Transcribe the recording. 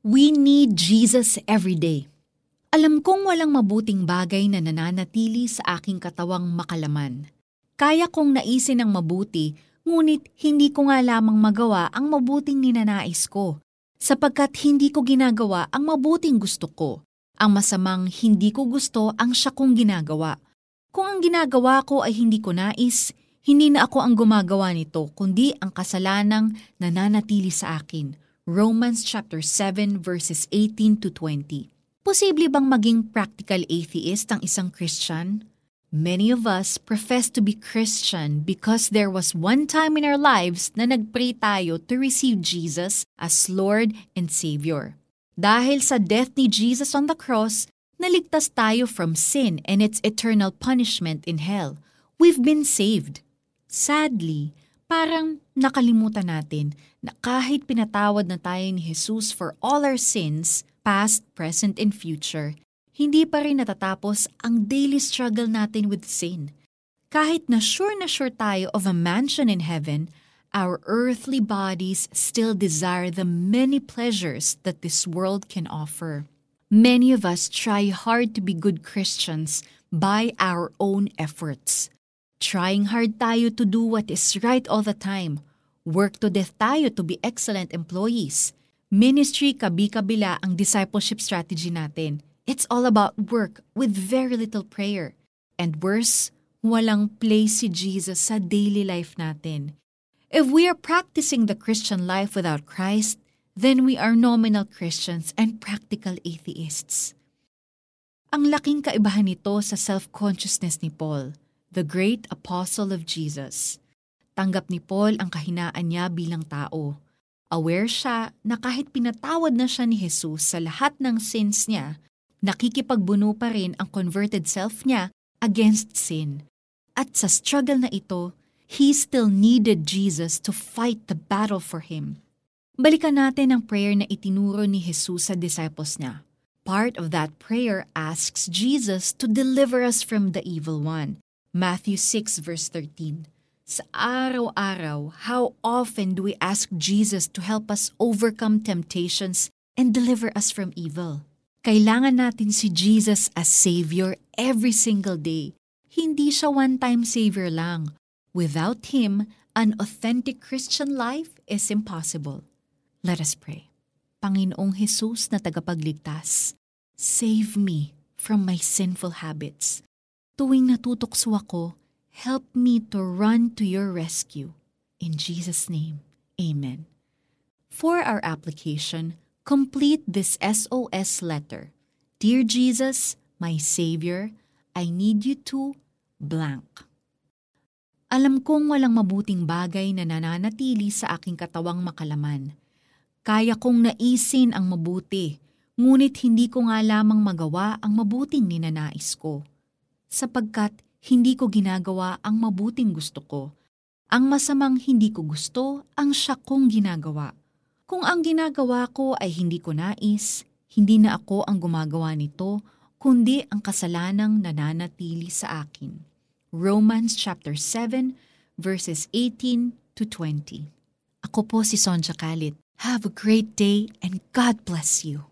We need Jesus every day. Alam kong walang mabuting bagay na nananatili sa aking katawang makalaman. Kaya kong naisin ang mabuti, ngunit hindi ko nga lamang magawa ang mabuting ninanais ko, sapagkat hindi ko ginagawa ang mabuting gusto ko. Ang masamang hindi ko gusto ang siya kong ginagawa. Kung ang ginagawa ko ay hindi ko nais, hindi na ako ang gumagawa nito, kundi ang kasalanang nananatili sa akin. Romans chapter 7 verses 18 to 20. Posible bang maging practical atheist ang isang Christian? Many of us profess to be Christian because there was one time in our lives na nagpray tayo to receive Jesus as Lord and Savior. Dahil sa death ni Jesus on the cross, naligtas tayo from sin and its eternal punishment in hell. We've been saved. Sadly, parang nakalimutan natin na kahit pinatawad na tayo ni Jesus for all our sins, past, present, and future, hindi pa rin natatapos ang daily struggle natin with sin. Kahit na sure na sure tayo of a mansion in heaven, our earthly bodies still desire the many pleasures that this world can offer. Many of us try hard to be good Christians by our own efforts. Trying hard tayo to do what is right all the time. Work to death tayo to be excellent employees. Ministry kabi-kabila ang discipleship strategy natin. It's all about work with very little prayer. And worse, walang place si Jesus sa daily life natin. If we are practicing the Christian life without Christ, then we are nominal Christians and practical atheists. Ang laking kaibahan nito sa self-consciousness ni Paul the great apostle of Jesus. Tanggap ni Paul ang kahinaan niya bilang tao. Aware siya na kahit pinatawad na siya ni Jesus sa lahat ng sins niya, nakikipagbuno pa rin ang converted self niya against sin. At sa struggle na ito, he still needed Jesus to fight the battle for him. Balikan natin ang prayer na itinuro ni Jesus sa disciples niya. Part of that prayer asks Jesus to deliver us from the evil one. Matthew 6 verse 13. Sa araw-araw, how often do we ask Jesus to help us overcome temptations and deliver us from evil? Kailangan natin si Jesus as Savior every single day. Hindi siya one-time Savior lang. Without Him, an authentic Christian life is impossible. Let us pray. Panginoong Jesus na tagapagligtas, save me from my sinful habits tuwing natutokso ako, help me to run to your rescue. In Jesus' name, Amen. For our application, complete this SOS letter. Dear Jesus, my Savior, I need you to blank. Alam kong walang mabuting bagay na nananatili sa aking katawang makalaman. Kaya kong naisin ang mabuti, ngunit hindi ko nga lamang magawa ang mabuting ninanais ko sapagkat hindi ko ginagawa ang mabuting gusto ko. Ang masamang hindi ko gusto ang siya kong ginagawa. Kung ang ginagawa ko ay hindi ko nais, hindi na ako ang gumagawa nito, kundi ang kasalanang nananatili sa akin. Romans chapter 7 verses 18 to 20. Ako po si Sonja Kalit. Have a great day and God bless you.